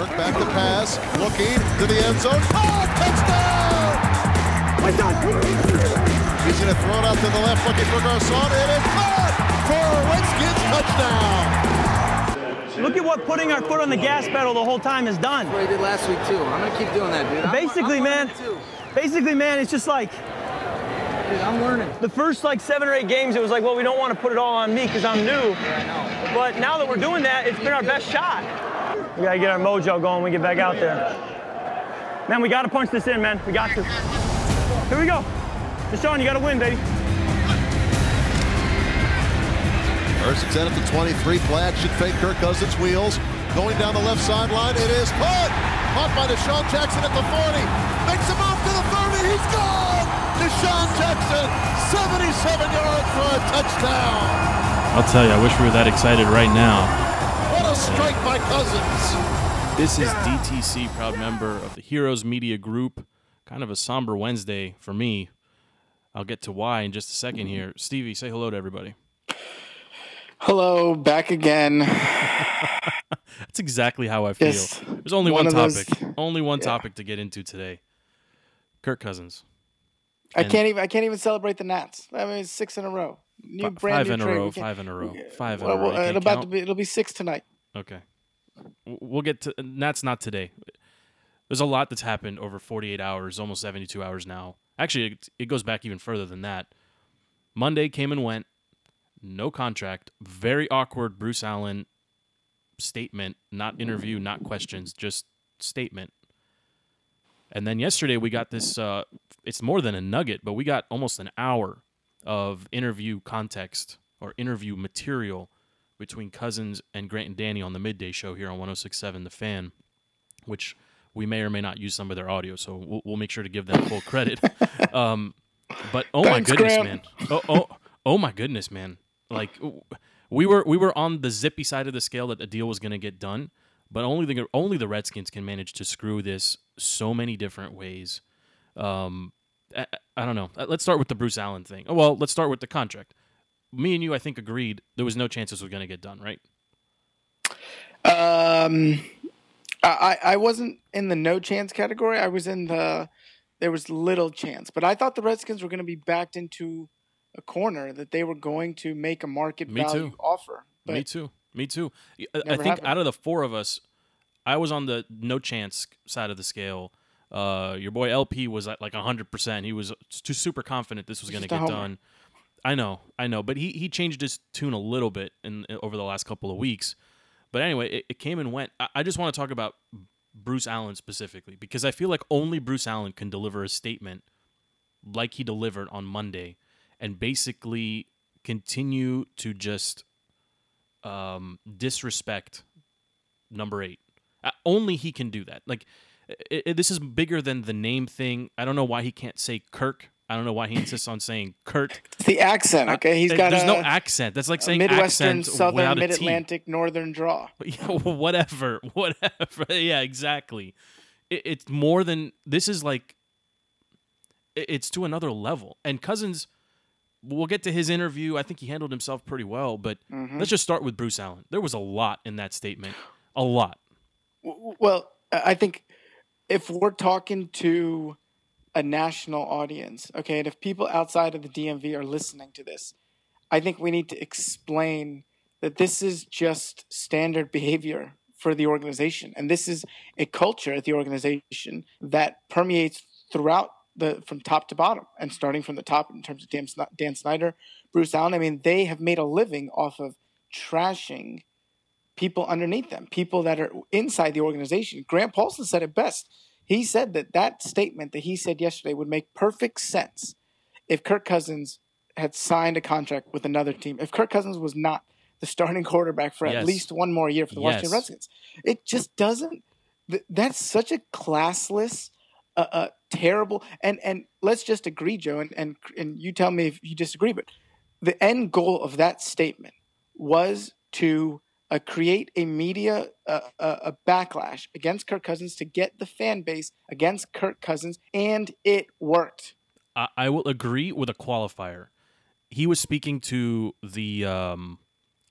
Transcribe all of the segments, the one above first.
Kirk back to pass, looking to the end zone. Oh, touchdown! He's going to throw it out to the left, looking for Garcon. And It is caught for a Redskins touchdown. Look at what putting our foot on the gas pedal the whole time has done. That's what I did last week too. I'm gonna keep doing that, dude. I'm- Basically, I'm man, basically, man, it's just like Dude, I'm learning. the first like seven or eight games, it was like, well, we don't want to put it all on me because I'm new. But now that we're doing that, it's been our best shot. We gotta get our mojo going when we get back out there. Man, we gotta punch this in, man. We got to. Here we go. DeSean, you gotta win, baby. First and 10 at the 23. Flag should fake Kirk Cousins' wheels. Going down the left sideline. It is caught. Caught by DeSean Jackson at the 40. Makes him off to the 30. He's gone. DeSean Jackson, 77 yards for a touchdown. I'll tell you, I wish we were that excited right now. What a strike by Cousins. This is DTC, proud member of the Heroes Media Group. Kind of a somber Wednesday for me. I'll get to why in just a second here. Stevie, say hello to everybody. Hello, back again. That's exactly how I feel. Yes, There's only one one, of those- topic. only one yeah. topic to get into today. Kirk Cousins. I And- can't even. I can't even celebrate the Nats. I mean, it's six in a row. New Fi- brand five new in a trade. row. Five in a row. Five in Well, a row. well, You can't it'll about to be. It'll be six tonight. Okay. We'll get to that's not today. There's a lot that's happened over 48 hours, almost 72 hours now. Actually, it, it goes back even further than that. Monday came and went. No contract. Very awkward Bruce Allen statement, not interview, not questions, just statement. And then yesterday we got this uh it's more than a nugget, but we got almost an hour of interview context or interview material between Cousins and Grant and Danny on the midday show here on 1067 The Fan, which we may or may not use some of their audio, so we'll, we'll make sure to give them full credit. um, but oh Thanks, my goodness, Grant. man! Oh, oh, oh my goodness, man! Like we were we were on the zippy side of the scale that the deal was going to get done, but only the only the Redskins can manage to screw this so many different ways. Um, I, I don't know. Let's start with the Bruce Allen thing. Oh, well, let's start with the contract. Me and you, I think, agreed there was no chance this was going to get done, right? Um, I I wasn't in the no chance category. I was in the there was little chance, but I thought the Redskins were going to be backed into a corner that they were going to make a market Me value too. offer. But Me too. Me too. I- think happened. out of the four of us, I was on the no chance side of the scale. Uh, your boy LP was at like hundred percent. He was too super confident this was going to get homer. done. I know, I know, but he he changed his tune a little bit in over the last couple of weeks. But anyway, it, it came and went. I, I just want to talk about Bruce Allen specifically because I feel like only Bruce Allen can deliver a statement like he delivered on Monday and basically continue to just um, disrespect number eight. Uh, only he can do that. Like, i i this is bigger than the name thing. I don't know why he can't say Kirk. I don't know why he insists on saying Kurt. it's the accent. Okay, He's got There's a, no accent. That's like saying Midwestern, Southern, Mid Atlantic, Northern draw. Yeah, whatever, whatever. Yeah, exactly. It, it's more than this is like. it- It's to another level, and Cousins. We'll get to his interview. I think he handled himself pretty well, but Mm-hmm. let's just start with Bruce Allen. There was a lot in that statement, a lot. Well, I I think if we're talking to a national audience, okay, and if people outside of the DMV are listening to this, I think we need to explain that this is just standard behavior for the organization. And this is a culture at the organization that permeates throughout the from top to bottom and starting from the top in terms of Dan, Snyder, Bruce Allen. I mean, they have made a living off of trashing people underneath them, people that are inside the organization. Grant Paulsen said it best. He said that that statement that he said yesterday would make perfect sense if Kirk Cousins had signed a contract with another team. If Kirk Cousins was not the starting quarterback for Yes. at least one more year for the Washington Redskins, it just doesn't. That's such a classless, uh, uh, terrible. And and let's just agree, Joe, and, and and you tell me if you disagree. But the end goal of that statement was to uh, create a media uh, uh, a backlash against Kirk Cousins to get the fan base against Kirk Cousins, and it worked. I, I will agree with a qualifier. He was speaking to the um,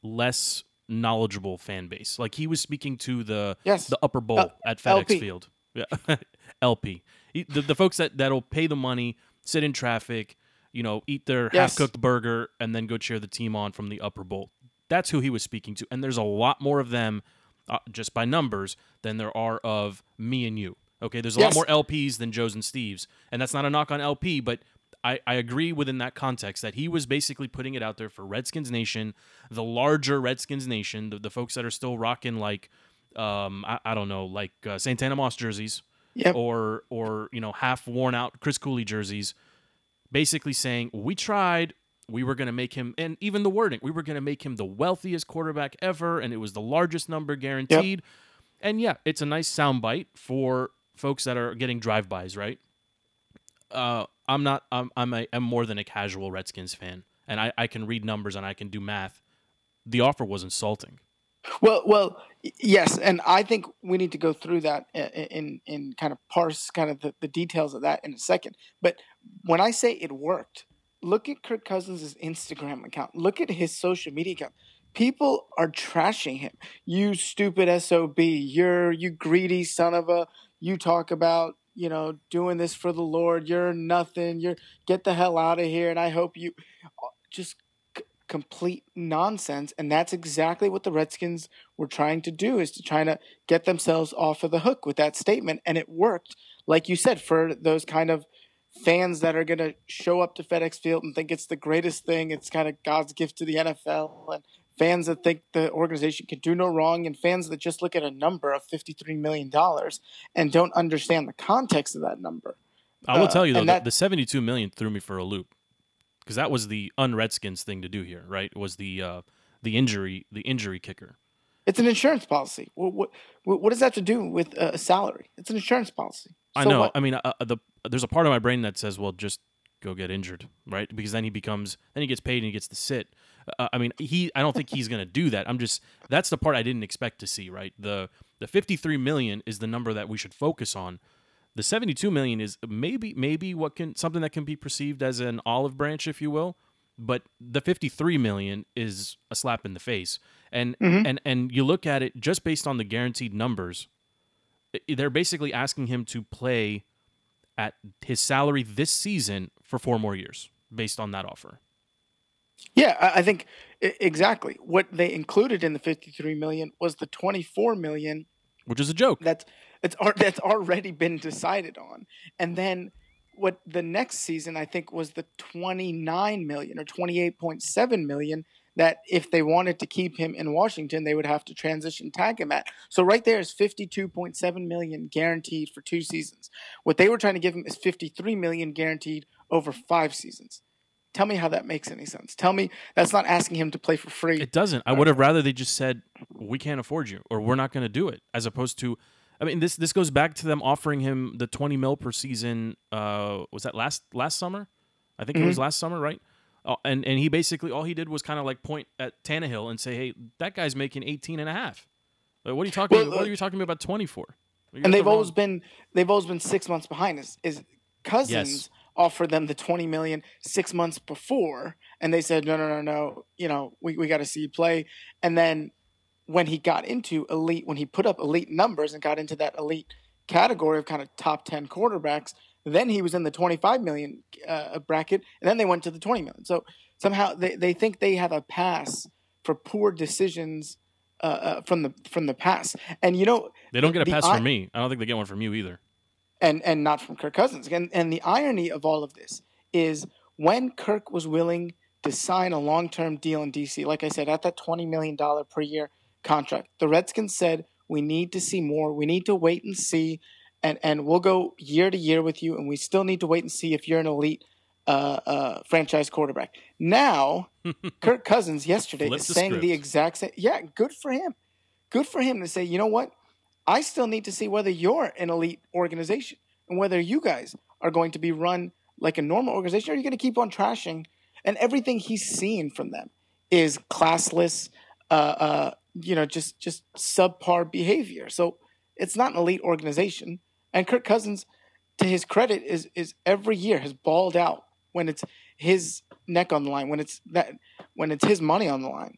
less knowledgeable fan base. Like he was speaking to the Yes. the upper bowl L- at FedEx LP. Field. Yeah. LP. The, the folks that that'll pay the money, sit in traffic, you know, eat their Yes. half cooked burger, and then go cheer the team on from the upper bowl. That's who he was speaking to, and there's a lot more of them, uh, just by numbers, than there are of me and you. Okay, there's a Yes. lot more LPs than Joes and Steves, and that's not a knock on LP, but I, I agree within that context that he was basically putting it out there for Redskins Nation, the larger Redskins Nation, the, the folks that are still rocking like, um, I, I don't know, like uh, Santana Moss jerseys, Yep. or or you know half worn out Chris Cooley jerseys, basically saying we tried, we were going to make him, and even the wording, we were going to make him the wealthiest quarterback ever, and it was the largest number guaranteed. And yeah, it's a nice soundbite for folks that are getting drive-bys, right? Uh, I'm not. I'm. I'm. A, I'm more than a casual Redskins fan, and I, I can read numbers and I can do math. The offer was insulting. Well, well, yes, and I think we need to go through that i- i- in in kind of parse kind of the, the details of that in a second. But when I say it worked, look at Kirk Cousins' Instagram account. Look at his social media account. People are trashing him. You stupid sob. You're you greedy son of a. You talk about you know doing this for the Lord. You're nothing. You're get the hell out of here. And I hope you uh, just c- complete nonsense and that's exactly what the redskins were trying to do is to try to get themselves off of the hook with that statement and it worked like you said for those kind of fans that are going to show up to fedex field and think it's the greatest thing it's kind of god's gift to the nfl and fans that think the organization can do no wrong and fans that just look at a number of $53 million and don't understand the context of that number I will Uh, tell you though, that the 72 million threw me for a loop because that was the un-Redskins thing to do here, right? Was the uh, the injury the injury kicker? It's an insurance policy what, what, what does that have to do with a salary it's an insurance policy I know. what? I mean, uh, the there's a part of my brain that says, well, just go get injured, right? Because then he becomes then he gets paid and he gets to sit. Uh, I mean, he I don't think he's going to do that. I'm just that's the part I didn't expect to see, right? The the 53 million is the number that we should focus on. The 72 million is maybe maybe what can something that can be perceived as an olive branch if you will, but the 53 million is a slap in the face. And mm-hmm. and and you look at it just based on the guaranteed numbers, they're basically asking him to play at his salary this season for four more years based on that offer. Yeah, I think exactly what they included in the 53 million was the 24 million Which is a joke. that's it's that's already been decided on, and then what the next season I think was the 29 million or 28.7 million that if they wanted to keep him in Washington they would have to transition tag him at. So right there is 52.7 million guaranteed for two seasons. What they were trying to give him is 53 million guaranteed over five seasons. Tell me how that makes any sense. Tell me that's not asking him to play for free. It doesn't. I would have rather they just said we can't afford you or we're not going to do it, as opposed to. I mean, this this goes back to them offering him the twenty mil per season. Uh, was that last last summer? I think it was last summer, right? Uh, and and he basically all he did was kind of like point at Tannehill and say, "Hey, that guy's making 18 and a half. Like, what are you talking? Well, what uh, are you talking about 20 for?" You got and they've wrong- always been they've always been six months behind us. Is Cousins Yes. offered them the twenty million six months before, and they said no, no, no, no. You know, we we got to see you play. And then when he got into elite, when he put up elite numbers and got into that elite category of kind of top ten quarterbacks, then he was in the twenty five million uh, bracket, and then they went to the twenty million. So somehow they, they think they have a pass for poor decisions. Uh, uh, from the from the past, and you know They don't get a pass i- from me. I don't think they get one from you either. and and not from Kirk Cousins. And and the irony of all of this is when Kirk was willing to sign a long term deal in DC, like I said, at that twenty million dollar per year contract, the Redskins said we need to see more. We need to wait and see, and and we'll go year to year with you, and we still need to wait and see if you're an elite. Uh, uh, franchise quarterback. Now, Kirk Cousins yesterday Flip is the saying the exact same. Yeah, good for him. Good for him to say, you know what? I still need to see whether you're an elite organization and whether you guys are going to be run like a normal organization or you're going to keep on trashing. And everything he's seen from them is classless, uh, uh, you know, just just subpar behavior. So it's not an elite organization. And Kirk Cousins, to his credit, is is every year has balled out when it's his neck on the line, when it's that when it's his money on the line.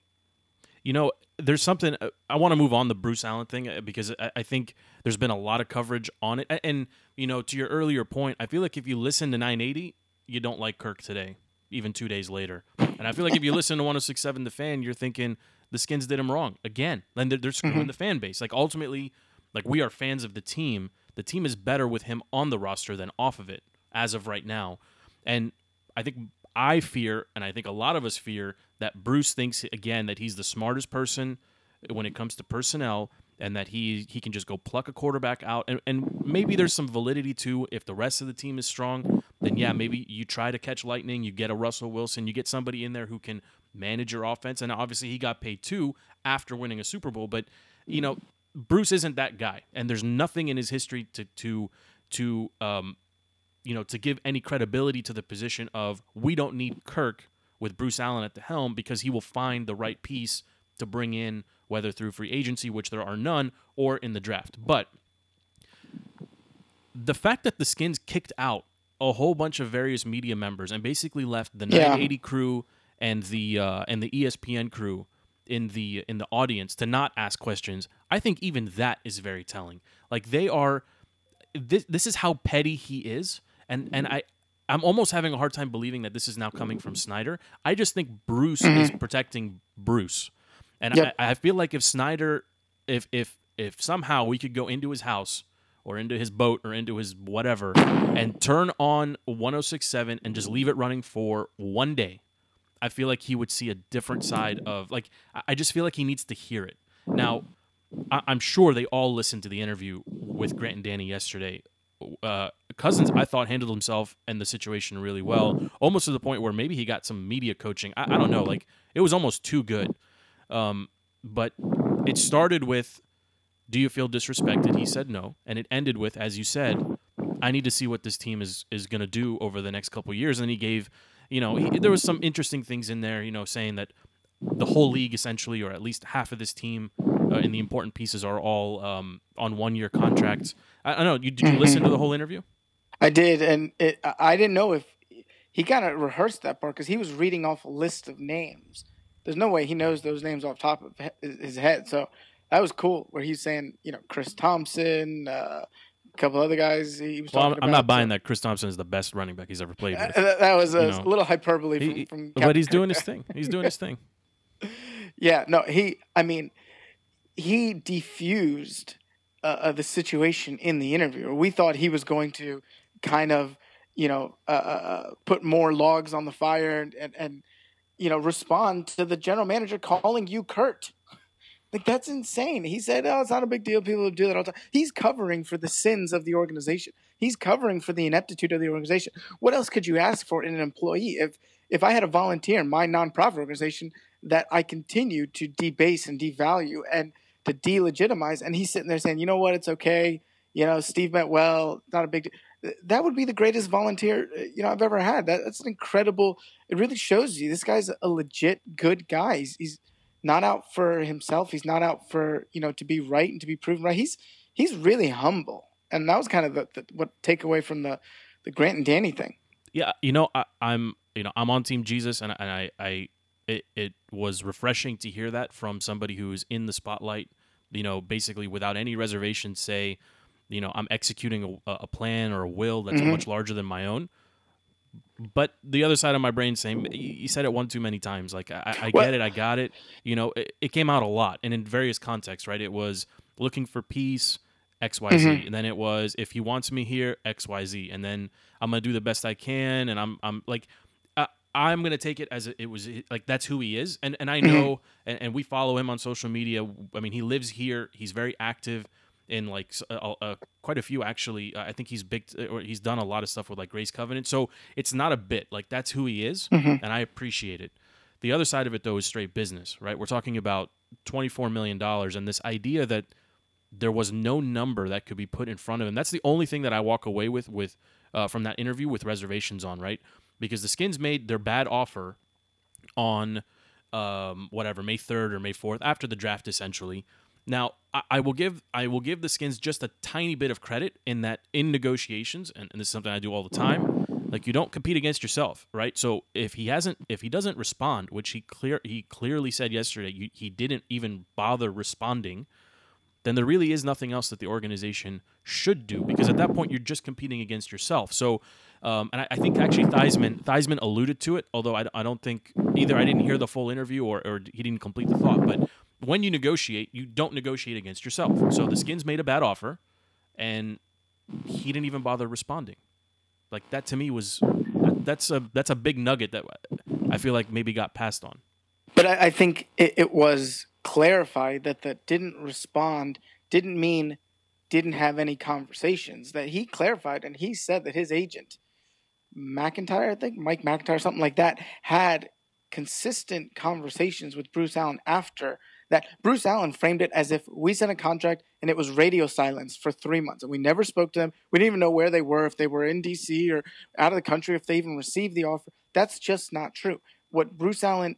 You know, there's something I want to move on the Bruce Allen thing uh, because I think there's been a lot of coverage on it. And you know, to your earlier point, I feel like if you listen to 980, you don't like Kirk today, even two days later. And I feel like if you listen to 106.7 The Fan, you're thinking the Skins did him wrong again. And they're, they're screwing mm-hmm. the fan base. Like ultimately, like we are fans of the team. The team is better with him on the roster than off of it as of right now. And I think I fear, and I think a lot of us fear, that Bruce thinks again that he's the smartest person when it comes to personnel, and that he he can just go pluck a quarterback out. And, and maybe there's some validity to if the rest of the team is strong, then yeah, maybe you try to catch lightning, you get a Russell Wilson, you get somebody in there who can manage your offense. And obviously he got paid too after winning a Super Bowl, but you know Bruce isn't that guy, and there's nothing in his history to to to um, you know, to give any credibility to the position of we don't need Kirk with Bruce Allen at the helm because he will find the right piece to bring in, whether through free agency, which there are none, or in the draft. But the fact that the Skins kicked out a whole bunch of various media members and basically left the Yeah. 980 crew and the uh, and the ESPN crew in the in the audience to not ask questions, I think even that is very telling. Like they are this this is how petty he is and and I I'm almost having a hard time believing that this is now coming from Snyder. I just think Bruce is protecting Bruce. And Yep. I, I feel like if Snyder if if if somehow we could go into his house or into his boat or into his whatever and turn on 1067 and just leave it running for one day, I feel like he would see a different side of like I- just feel like he needs to hear it. Now, I'm sure they all listened to the interview with Grant and Danny yesterday. Uh, Cousins, I thought, handled himself and the situation really well, almost to the point where maybe he got some media coaching. I, I don't know, like it was almost too good. Um, but it started with, "Do you feel disrespected?" He said no, and it ended with, as you said, "I need to see what this team is is going to do over the next couple years." And he gave, you know, he, there was some interesting things in there, you know, saying that the whole league essentially, or at least half of this team, uh, and the important pieces are all um, on one year contracts. I, I don't know. You, did you listen to the whole interview? I did, and it, I- I didn't know if he kind of rehearsed that part because he was reading off a list of names. There's no way he knows those names off top of his head. So that was cool. Where he's saying, you know, Chris Thompson, uh, a couple other guys. He was Well, I'm, I'm not buying that Chris Thompson is the best running back he's ever played with. Uh, that, that was a you know. little hyperbole from, He- from but he's doing his thing. He's doing his thing. Yeah, no, he. I mean, he defused uh, uh, the situation in the interview. We thought he was going to kind of, you know, uh, uh, put more logs on the fire and, and and you know respond to the general manager calling you Kurt. Like that's insane. He said, "Oh, it's not a big deal. People do that all the time." He's covering for the sins of the organization. He's covering for the ineptitude of the organization. What else could you ask for in an employee? If if I had a volunteer in my nonprofit organization that I continue to debase and devalue and to delegitimize, and he's sitting there saying, "You know what? It's okay. You know, Steve meant well. Not a big deal." That would be the greatest volunteer uh, you know I've ever had. That, that's an incredible. It really shows you this guy's a legit good guy. He's, he's not out for himself. He's not out for you know to be right and to be proven right. He's he's really humble, and that was kind of the, the what takeaway from the the Grant and Danny thing. Yeah, you know, I, I'm you know I'm on Team Jesus, and, and I I it, it was refreshing to hear that from somebody who's in the spotlight. You know, basically without any reservation, say, you know, I'm executing a, a plan or a will that's Mhm. much larger than my own. But the other side of my brain saying, you said it one too many times. Like I, I get it, I got it. You know, it, it came out a lot and in various contexts, right? It was looking for peace, X Y Z, Mhm. and then it was if he wants me here, X Y Z, and then I'm gonna do the best I can, and I'm I'm like. Uh, I'm gonna take it as it was like that's who he is, and and I know, and, and we follow him on social media. I mean, he lives here. He's very active in like uh, uh, quite a few actually. Uh, I think he's big, or he's done a lot of stuff with like Grace Covenant. So it's not a bit like that's who he is, and I appreciate it. The other side of it though is straight business, right? We're talking about twenty four million dollars, and this idea that there was no number that could be put in front of him. That's the only thing that I walk away with with uh, from that interview with reservations on, right? Because the Skins made their bad offer on um, whatever May third or May fourth after the draft, essentially. Now, I, I will give I will give the Skins just a tiny bit of credit in that in negotiations, and, and this is something I do all the time. Like you don't compete against yourself, right? So if he hasn't, if he doesn't respond, which he clear he clearly said yesterday, you, he didn't even bother responding, then there really is nothing else that the organization should do because at that point you're just competing against yourself. So, um, and I, I, think actually Theismann Theismann alluded to it, although I, I don't think either I didn't hear the full interview or, or he didn't complete the thought. But when you negotiate, you don't negotiate against yourself. So the Skins made a bad offer, and he didn't even bother responding. Like that to me was that, that's a that's a big nugget that I feel like maybe got passed on. But I, I think it, it was clarified that that didn't respond didn't mean didn't have any conversations. That he clarified and he said that his agent, McIntyre, I think Mike McIntyre, something like that, had consistent conversations with Bruce Allen after that. Bruce Allen framed it as if we sent a contract and it was radio silence for three months and we never spoke to them. We didn't even know where they were, if they were in DC or out of the country, if they even received the offer. That's just not true. What Bruce Allen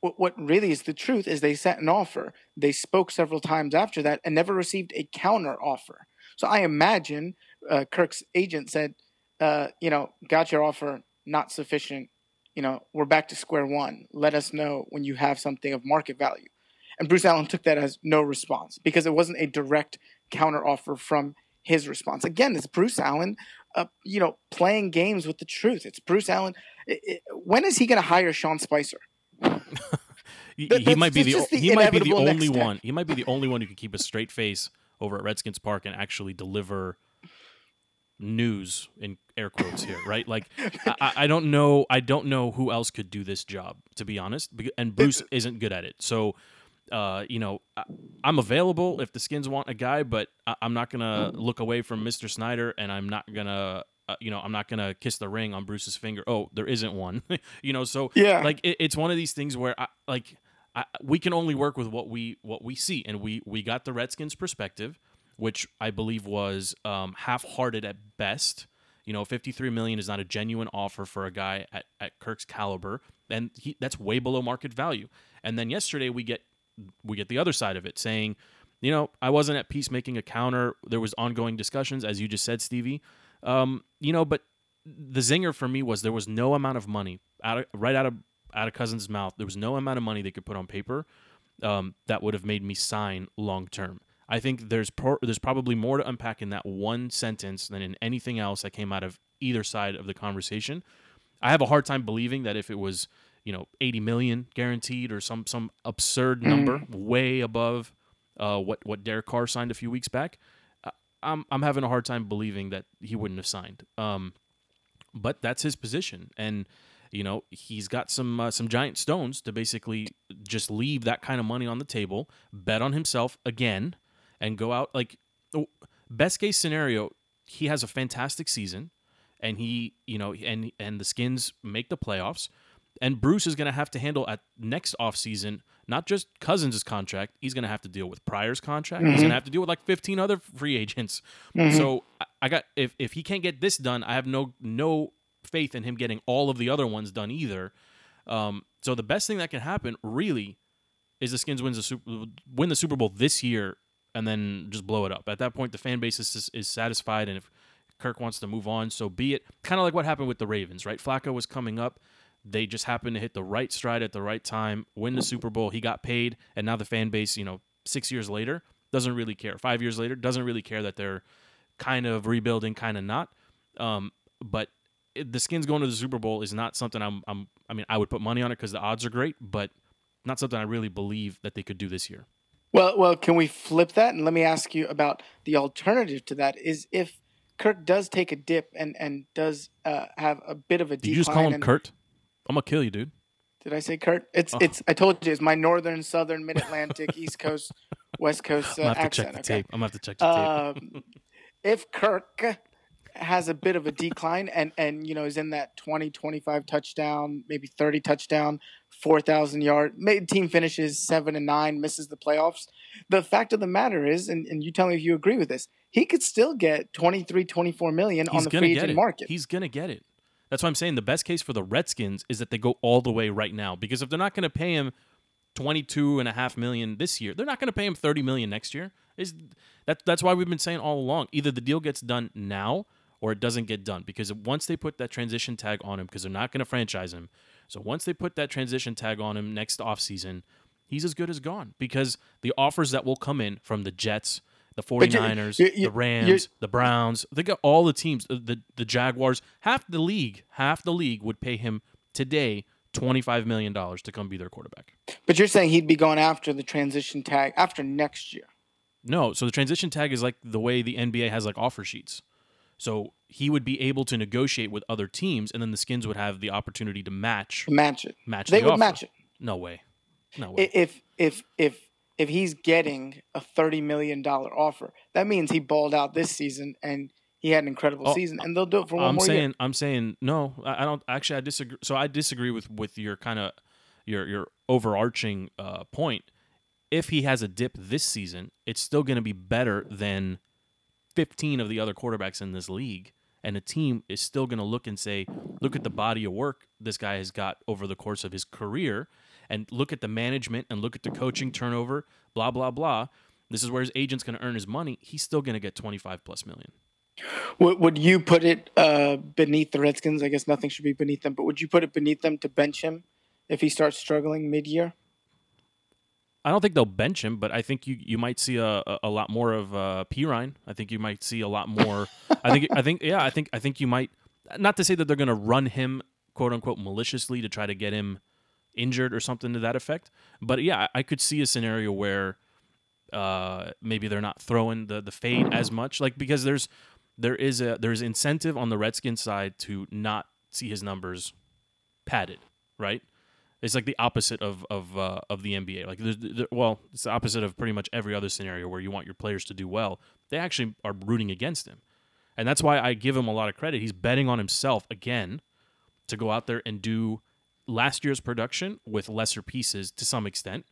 what, really is the truth is they sent an offer. They spoke several times after that and never received a counter offer. So I imagine uh, Kirk's agent said, uh, you know, got your offer, not sufficient. You know, we're back to square one. Let us know when you have something of market value. And Bruce Allen took that as no response because it wasn't a direct counteroffer from his response. Again, it's Bruce Allen, uh, you know, playing games with the truth. It's Bruce Allen. It, it, when is he going to hire Sean Spicer? he, he might be the, the he might be the only one. He might be the only one who can keep a straight face over at Redskins Park and actually deliver news in air quotes here, right? Like I, I, don't know, I don't know who else could do this job to be honest, and Bruce isn't good at it. So, uh, you know, I, am available if the Skins want a guy, but I, am not gonna look away from Mr. Snyder, and I'm not gonna uh, you know, I'm not gonna kiss the ring on Bruce's finger. Oh, there isn't one. you know, so yeah, like it, it's one of these things where I like I, we can only work with what we what we see, and we we got the Redskins' perspective, which I believe was um, half-hearted at best. You know, 53 million is not a genuine offer for a guy at, at Kirk's caliber, and he, that's way below market value. And then yesterday we get we get the other side of it, saying, you know, I wasn't at peace making a counter. There was ongoing discussions, as you just said, Stevie. Um, you know, but the zinger for me was there was no amount of money out of, right out of out of Cousins' mouth. There was no amount of money they could put on paper um, that would have made me sign long term. I think there's pro- there's probably more to unpack in that one sentence than in anything else that came out of either side of the conversation. I have a hard time believing that if it was you know 80 million guaranteed or some some absurd number mm. way above uh, what what Derek Carr signed a few weeks back, I'm I'm having a hard time believing that he wouldn't have signed. Um, but that's his position, and you know he's got some uh, some giant stones to basically just leave that kind of money on the table, bet on himself again, and go out like oh, best case scenario. He has a fantastic season, and he you know and and the Skins make the playoffs, and Bruce is going to have to handle at next offseason not just Cousins' contract, he's going to have to deal with Pryor's contract. Mm-hmm. He's going to have to deal with like 15 other free agents. Mm-hmm. So I got if if he can't get this done, I have no no faith in him getting all of the other ones done either. Um, so the best thing that can happen really is the Skins wins the super, win the Super Bowl this year and then just blow it up. At that point, the fan base is, is satisfied, and if Kirk wants to move on, so be it. Kind of like what happened with the Ravens, right? Flacco was coming up. They just happened to hit the right stride at the right time, win the Super Bowl. He got paid, and now the fan base, you know, six years later, doesn't really care. Five years later, doesn't really care that they're kind of rebuilding, kind of not. Um, but it, the Skins going to the Super Bowl is not something I'm. I'm I mean, I would put money on it because the odds are great, but not something I really believe that they could do this year. Well, well, can we flip that and let me ask you about the alternative to that? Is if Kirk does take a dip and and does uh, have a bit of a Did you just call him Kurt? I'm gonna kill you, dude. Did I say Kurt? It's oh. it's. I told you it's my northern, southern, mid Atlantic, East Coast, West Coast uh, I'm gonna have accent. To check the okay? tape. I'm gonna have to check the tape. Um, if Kirk has a bit of a decline and and you know is in that 20 25 touchdown maybe 30 touchdown 4000 yard team finishes 7 and 9 misses the playoffs the fact of the matter is and, and you tell me if you agree with this he could still get 23 24 million He's on the free agent market He's going to get it that's why I'm saying the best case for the Redskins is that they go all the way right now because if they're not going to pay him 22 and a half million this year, they're not going to pay him 30 million next year. Is that that's why we've been saying all along either the deal gets done now or it doesn't get done because once they put that transition tag on him because they're not going to franchise him. So once they put that transition tag on him next offseason, he's as good as gone because the offers that will come in from the Jets, the But you- 49ers, you- you- the Rams, the Browns, they got all the teams, the, the the Jaguars, half the league, half the league would pay him today 25 million dollars to come be their quarterback. But you're saying he'd be going after the transition tag after next year. No, so the transition tag is like the way the NBA has like offer sheets. So he would be able to negotiate with other teams, and then the Skins would have the opportunity to match match it. match. They the would offer. match it. No way. No way. If if if if he's getting a thirty million dollar offer, that means he balled out this season and he had an incredible Oh, season, and they'll do it for one I'm more saying year. I'm saying no. I, I don't actually. I disagree. So I disagree with with your kind of your your overarching uh, point. If he has a dip this season, it's still going to be better than 15 of the other quarterbacks in this league, and a team is still going to look and say, look at the body of work this guy has got over the course of his career, and look at the management and look at the coaching turnover, blah blah blah. This is where his agent's going to earn his money. He's still going to get 25 plus million. Would, would you put it uh, beneath the Redskins? I guess nothing should be beneath them, but would you put it beneath them to bench him if he starts struggling mid year? I don't think they'll bench him, but I think you, you might see a, a, a lot more of uh, Perine. I think you might see a lot more. I think I think yeah I think I think you might not to say that they're going to run him quote unquote maliciously to try to get him injured or something to that effect. But yeah, I could see a scenario where uh, maybe they're not throwing the the fade as much, like because there's there is a there's incentive on the Redskins side to not see his numbers padded, right? It's like the opposite of of uh, of the NBA. Like, there's, there, well, it's the opposite of pretty much every other scenario where you want your players to do well. They actually are rooting against him, and that's why I give him a lot of credit. He's betting on himself again to go out there and do last year's production with lesser pieces to some extent,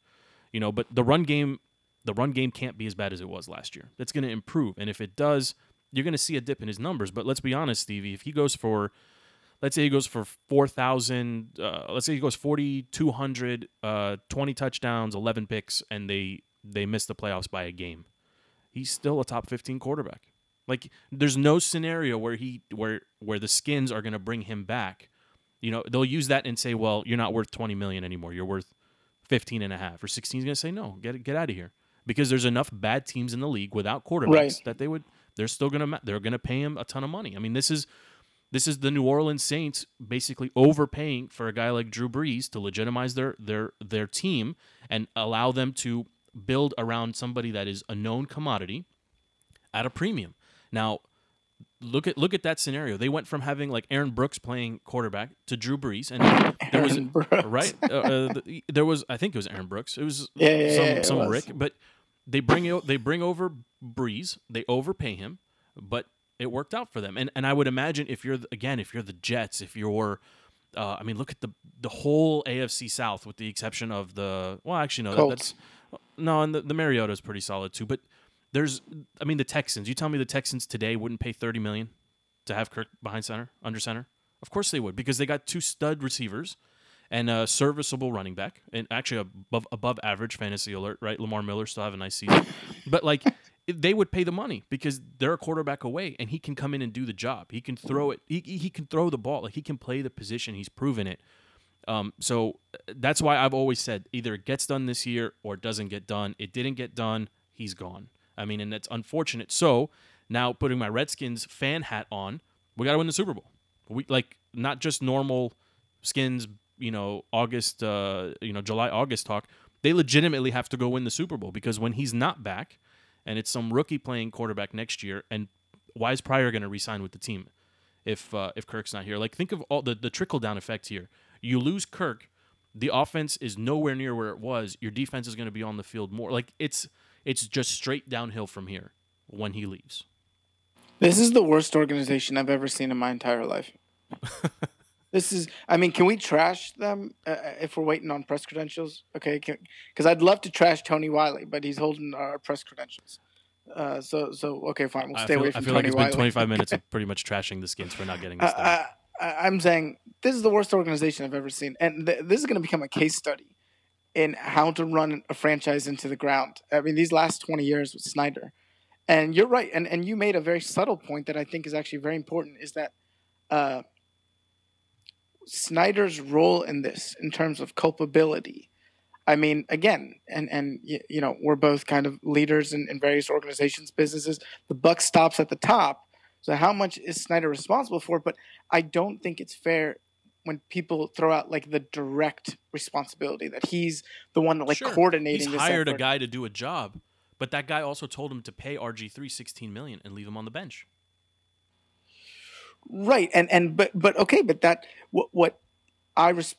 you know. But the run game, the run game can't be as bad as it was last year. That's going to improve, and if it does, you're going to see a dip in his numbers. But let's be honest, Stevie. If he goes for let's say he goes for 4,000, uh, let's say he goes 4,200, uh, 20 touchdowns, 11 picks, and they, they miss the playoffs by a game. He's still a top 15 quarterback. Like there's no scenario where he where where the skins are going to bring him back. You know, they'll use that and say, "Well, you're not worth 20 million anymore. You're worth 15 and a half." Or 16 is going to say, "No, get get out of here." Because there's enough bad teams in the league without quarterbacks Right. that they would they're still going to they're going to pay him a ton of money. I mean, this is this is the New Orleans Saints basically overpaying for a guy like Drew Brees to legitimize their their their team and allow them to build around somebody that is a known commodity at a premium. Now, look at look at that scenario. They went from having like Aaron Brooks playing quarterback to Drew Brees, and there was Brooks. right. Uh, uh, the- there was I think it was Aaron Brooks. It was Yeah, yeah, some yeah, some was. Rick, but they bring they bring over Brees. They overpay him, but it worked out for them. And and I would imagine if you're again if you're the Jets, if you're uh, I mean, look at the the whole AFC South, with the exception of the well, actually no, that, that's no, and the, the Mariota is pretty solid too. But there's, I mean, the Texans. You tell me the Texans today wouldn't pay thirty million to have Kirk behind center, under center? Of course they would, because they got two stud receivers and a serviceable running back, and actually above above average fantasy alert. Right, Lamar Miller still have a nice season, but like. They would pay the money because they're a quarterback away, and he can come in and do the job. He can throw it. He, he can throw the ball. Like he can play the position. He's proven it. Um, so that's why I've always said either it gets done this year or it doesn't get done. It didn't get done. He's gone. I mean, and that's unfortunate. So now putting my Redskins fan hat on, we got to win the Super Bowl. We like not just normal skins, you know, August, uh, you know, July, August talk. They legitimately have to go win the Super Bowl because when he's not back and it's some rookie playing quarterback next year, and why is Pryor going to resign with the team if uh, if Kirk's not here? Like think of all the, the trickle down effect here. You lose Kirk, the offense is nowhere near where it was. Your defense is going to be on the field more. Like it's it's just straight downhill from here when he leaves. This is the worst organization I've ever seen in my entire life. this is, I mean, can we trash them uh, if we're waiting on press credentials? Okay, because I'd love to trash Tony Wyllie, but he's holding our press credentials. Uh, so, so okay, fine, we'll I stay feel, away I from feel Tony like it's Wyllie. been 25 minutes of pretty much trashing the skins for not getting this done. I, I, I'm saying this is the worst organization I've ever seen, and th- this is going to become a case study in how to run a franchise into the ground. I mean, these last 20 years with Snyder, And you're right, and and you made a very subtle point that I think is actually very important. Is that uh, Snyder's role in this, in terms of culpability? I mean, again, and and you know, we're both kind of leaders in, in various organizations, businesses. The buck stops at the top. So how much is Snyder responsible for? But I don't think it's fair when people throw out like the direct responsibility that he's the one that like Sure. coordinating. He's this hired a guy to do a job, but that guy also told him to pay RG3 16 million and leave him on the bench. right? And and but but okay, but that what what I res-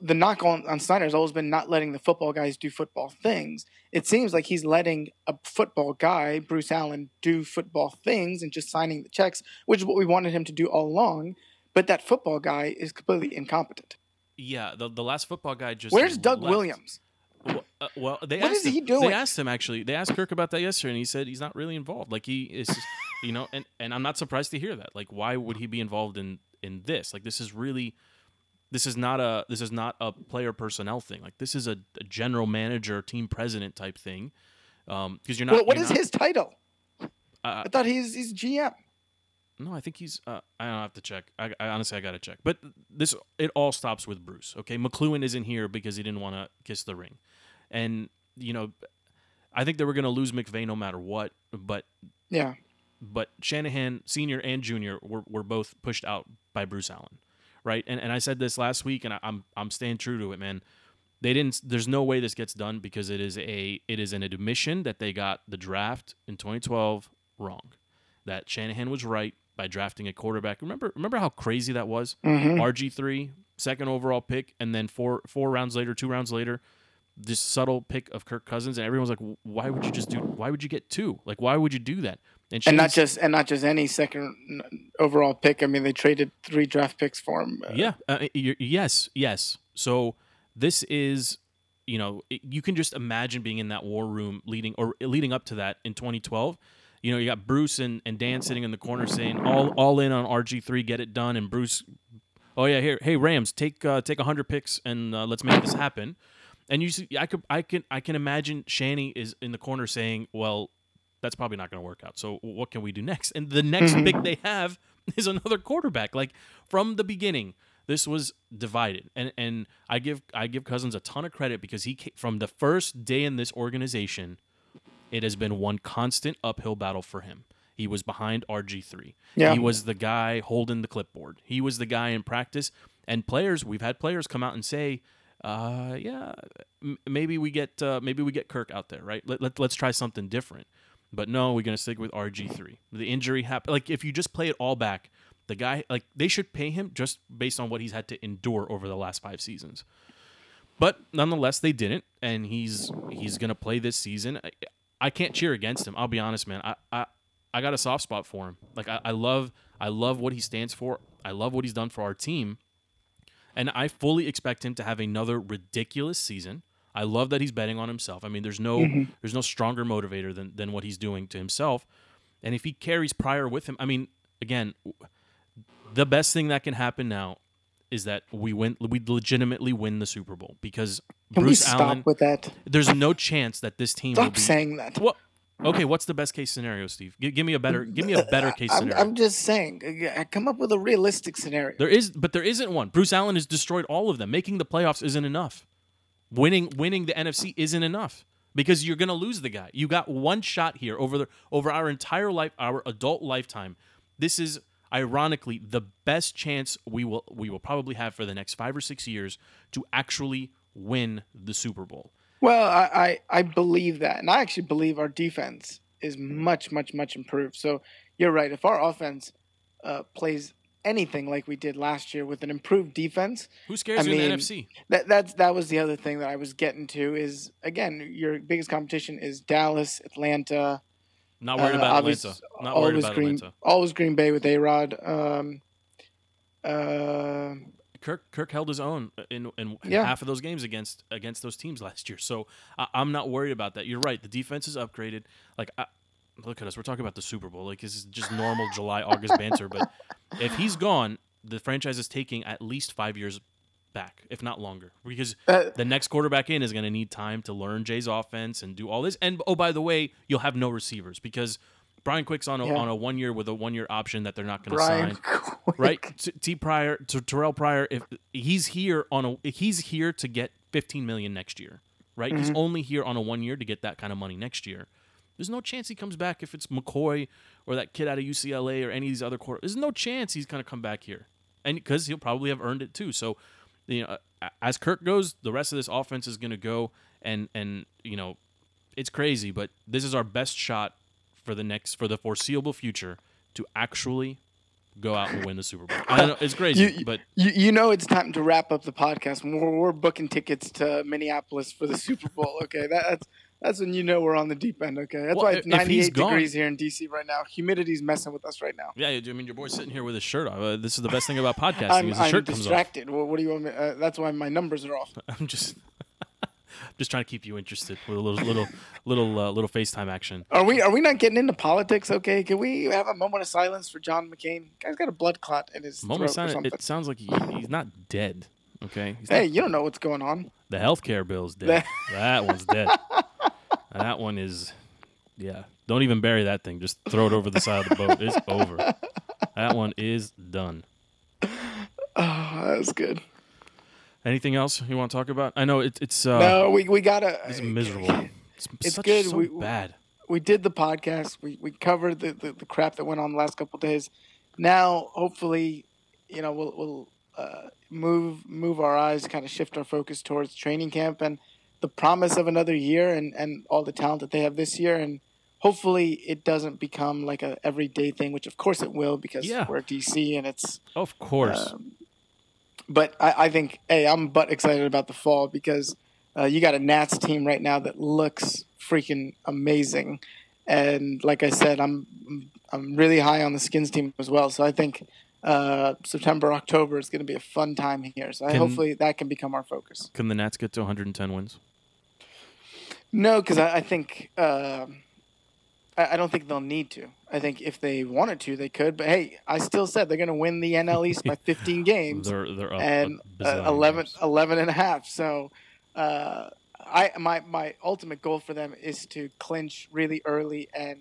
the knock on on Snyder has always been not letting the football guys do football things. It seems like he's letting a football guy, Bruce Allen, do football things and just signing the checks, which is what we wanted him to do all along. But that football guy is completely incompetent. Yeah, the the last football guy just Where's Doug left. Williams? Well, uh, well, they What asked is him, he doing? They asked him actually. They asked Kirk about that yesterday, and he said he's not really involved. Like he is, you know, and and I'm not surprised to hear that. Like, why would he be involved in in this? Like, this is really, this is not a this is not a player personnel thing. Like, this is a, a general manager, team president type thing. Um, because you're not. Well, what you're is not- his title? Uh, I thought he's he's GM. No, I think he's. Uh, I don't have to check. I, I honestly, I got to check. But this, it all stops with Bruce. Okay, McCloughan isn't here because he didn't want to kiss the ring, and you know, I think they were going to lose McVay no matter what. But Yeah. but Shanahan, senior and junior, were, were both pushed out by Bruce Allen, right? And and I said this last week, and I, I'm I'm staying true to it, man. They didn't. There's no way this gets done because it is a it is an admission that they got the draft in 2012 wrong. That Shanahan was right by drafting a quarterback. Remember remember how crazy that was? Mm-hmm. RG three second overall pick, and then four four rounds later, two rounds later, this subtle pick of Kirk Cousins, and everyone's like, "Why would you just do? Why would you get two? Like, why would you do that?" and not just and not just any second overall pick. I mean, they traded three draft picks for him. Uh, Yeah. Uh, yes. Yes. So this is, you know, you can just imagine being in that war room leading or leading up to that in 2012. You know, you got Bruce and, and Dan sitting in the corner saying all all in on RG three, get it done, and Bruce, oh yeah, here, hey Rams, take uh, take hundred picks and uh, let's make this happen. And you see, I could I can I can imagine Shanny is in the corner saying, well, that's probably not going to work out. So what can we do next? And the next pick they have is another quarterback. Like from the beginning, this was divided, and and I give I give Cousins a ton of credit because he ca- from the first day in this organization, it has been one constant uphill battle for him. He was behind RG three. Yeah. He was the guy holding the clipboard. He was the guy in practice. And players, we've had players come out and say, uh, "Yeah, m- maybe we get uh, maybe we get Kirk out there, right? Let, let, let's try something different." But no, we're gonna stick with RG three. The injury happened. Like if you just play it all back, the guy like they should pay him just based on what he's had to endure over the last five seasons. But nonetheless, they didn't, and he's he's gonna play this season. I, I can't cheer against him. I'll be honest, man. I, I I got a soft spot for him. Like I, I love I love what he stands for. I love what he's done for our team, and I fully expect him to have another ridiculous season. I love that he's betting on himself. I mean, there's no mm-hmm. there's no stronger motivator than than what he's doing to himself. And if he carries Pryor with him, I mean, again, the best thing that can happen now is that we win we legitimately win the Super Bowl because Can Bruce we stop Allen with that? there's no chance that this team will Stop be saying that. what Okay, what's the best case scenario, Steve? Give, give me a better give me a better case I'm, scenario. I'm just saying. uh, Come up with a realistic scenario. There is, but there isn't one. Bruce Allen has destroyed all of them. Making the playoffs isn't enough. Winning, winning the NFC isn't enough because you're going to lose the guy. You got one shot here over the over our entire life, our adult lifetime. This is ironically the best chance we will we will probably have for the next five or six years to actually win the Super Bowl. Well, I, I, I believe that. And I actually believe our defense is much, much, much improved. So you're right. If our offense uh, plays anything like we did last year with an improved defense, Who scares I you in the mean, NFC? that that's that was the other thing that I was getting to is again, your biggest competition is Dallas, Atlanta. Not worried uh, about obvious- Atlanta. Not worried always about Green, Atlanta. Always Green Bay with A Rod. Um, uh, Kirk Kirk held his own in in Yeah. half of those games against against those teams last year. So I, I'm not worried about that. You're right. The defense is upgraded. Like I, look at us. We're talking about the Super Bowl. Like this is just normal July August banter. But if he's gone, the franchise is taking at least five years back, if not longer, because Uh, the next quarterback in is going to need time to learn Jay's offense and do all this. And oh, by the way, you'll have no receivers because Brian Quick's on a, Yeah. on a one year with a one year option that they're not going to sign. Quick. Right, T, T Pryor, T- Terrelle Pryor. If he's here on a, he's here to get 15 million next year. Right, he's only here on a one year to get that kind of money next year. There's no chance he comes back if it's McCoy or that kid out of UCLA or any of these other quarter. There's no chance he's going to come back here, and because he'll probably have earned it too. So, you know, as Kirk goes, the rest of this offense is going to go, and and you know, it's crazy, but this is our best shot for the next for the foreseeable future to actually go out and win the Super Bowl. I know it's crazy, You, but you you know it's time to wrap up the podcast. We're, we're booking tickets to Minneapolis for the Super Bowl. Okay, that, that's that's when you know we're on the deep end. Okay, that's Well, why it's if he's 98 gone- degrees here in DC right now. Humidity's messing with us right now. yeah, I mean, your boy's sitting here with his shirt off. Uh, this is the best thing about podcasting I'm, is his I'm shirt comes off. distracted. What, what do you want me? Uh, that's why my numbers are off. I'm just just trying to keep you interested with a little little little uh, little FaceTime action. Are we are we not getting into politics? Okay, can we have a moment of silence for John McCain? Guy's got a blood clot in his Moment throat of silence. It sounds like he, he's not dead. Okay. He's Hey, not- you don't know what's going on. the healthcare bill's dead. that one's dead. That one is, yeah. Don't even bury that thing. Just throw it over the side of the boat. It's over. That one is done. Oh, that's good. Anything else you want to talk about? I know it, it's uh, no, we we gotta. it's miserable. It's, It's such, good. So We- bad. we did the podcast. We we covered the, the, the crap that went on the last couple days. Now, hopefully, you know, we'll we'll uh, move move our eyes, kind of shift our focus towards training camp and the promise of another year and and all the talent that they have this year. And hopefully, it doesn't become like a everyday thing, which of course it will because Yeah. we're DC and it's. Of course. Um, but I, I think, hey, I'm but excited about the fall because uh, you got a Nats team right now that looks freaking amazing, and like I said, I'm I'm really high on the Skins team as well. So I think uh, September, October is going to be a fun time here. So I, Can- hopefully that can become our focus. Can the Nats get to 110 wins? No, because I, I think um I, I don't think they'll need to. I think if they wanted to, they could. But hey, I still said they're going to win the NL East by 15 games. They're they're up and uh, 11, games. 11 and a half. So, uh, I my my ultimate goal for them is to clinch really early and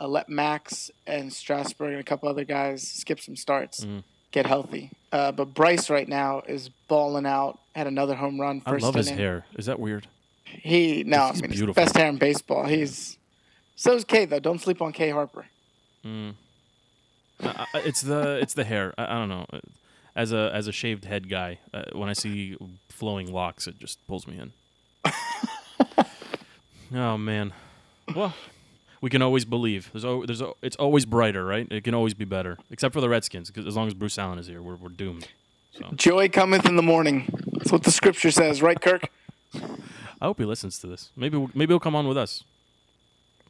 uh, let Max and Strasburg and a couple other guys skip some starts, Mm. get healthy. Uh, but Bryce right now is balling out. Had another home run I first love his inning. hair. Is that weird? He no, He's I mean, it's the beautiful. best hair in baseball. He's so's K though. Don't sleep on K Harper. I, I- it's the it's the hair. I, I don't know. As a as a shaved head guy, uh, when I see flowing locks, it just pulls me in. oh man. Well, we can always believe. There's al- there's al- it's always brighter, right? It can always be better, except for the Redskins. Because as long as Bruce Allen is here, we're we're doomed. So Joy cometh in the morning. That's what the scripture says, right, Kirk? I hope he listens to this. Maybe we'll- maybe he'll come on with us.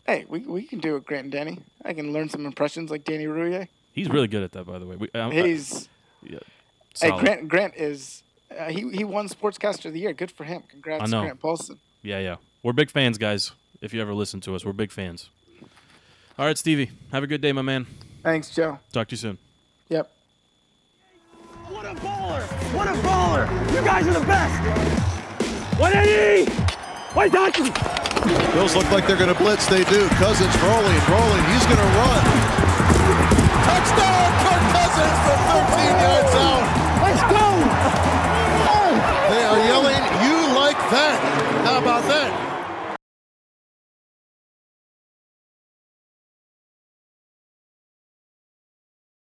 Hey, we, we can do it, Grant and Danny. I can learn some impressions like Danny Rouhier. He's really good at that, by the way. We, um, He's yeah, hey. Grant. Grant is uh, he he won Sportscaster of the Year. Good for him. Congrats, I know. Grant Paulsen. Yeah, yeah. We're big fans, guys. If you ever listen to us, we're big fans. All right, Stevie. Have a good day, my man. Thanks, Joe. Talk to you soon. Yep. What a baller! What a baller! You guys are the best! 180! White Dodson! Bills look like they're going to blitz. They do. Cousins rolling, rolling. He's going to run. Touchdown, Kirk Cousins from 13 yards out. Let's go! They are yelling, you like that.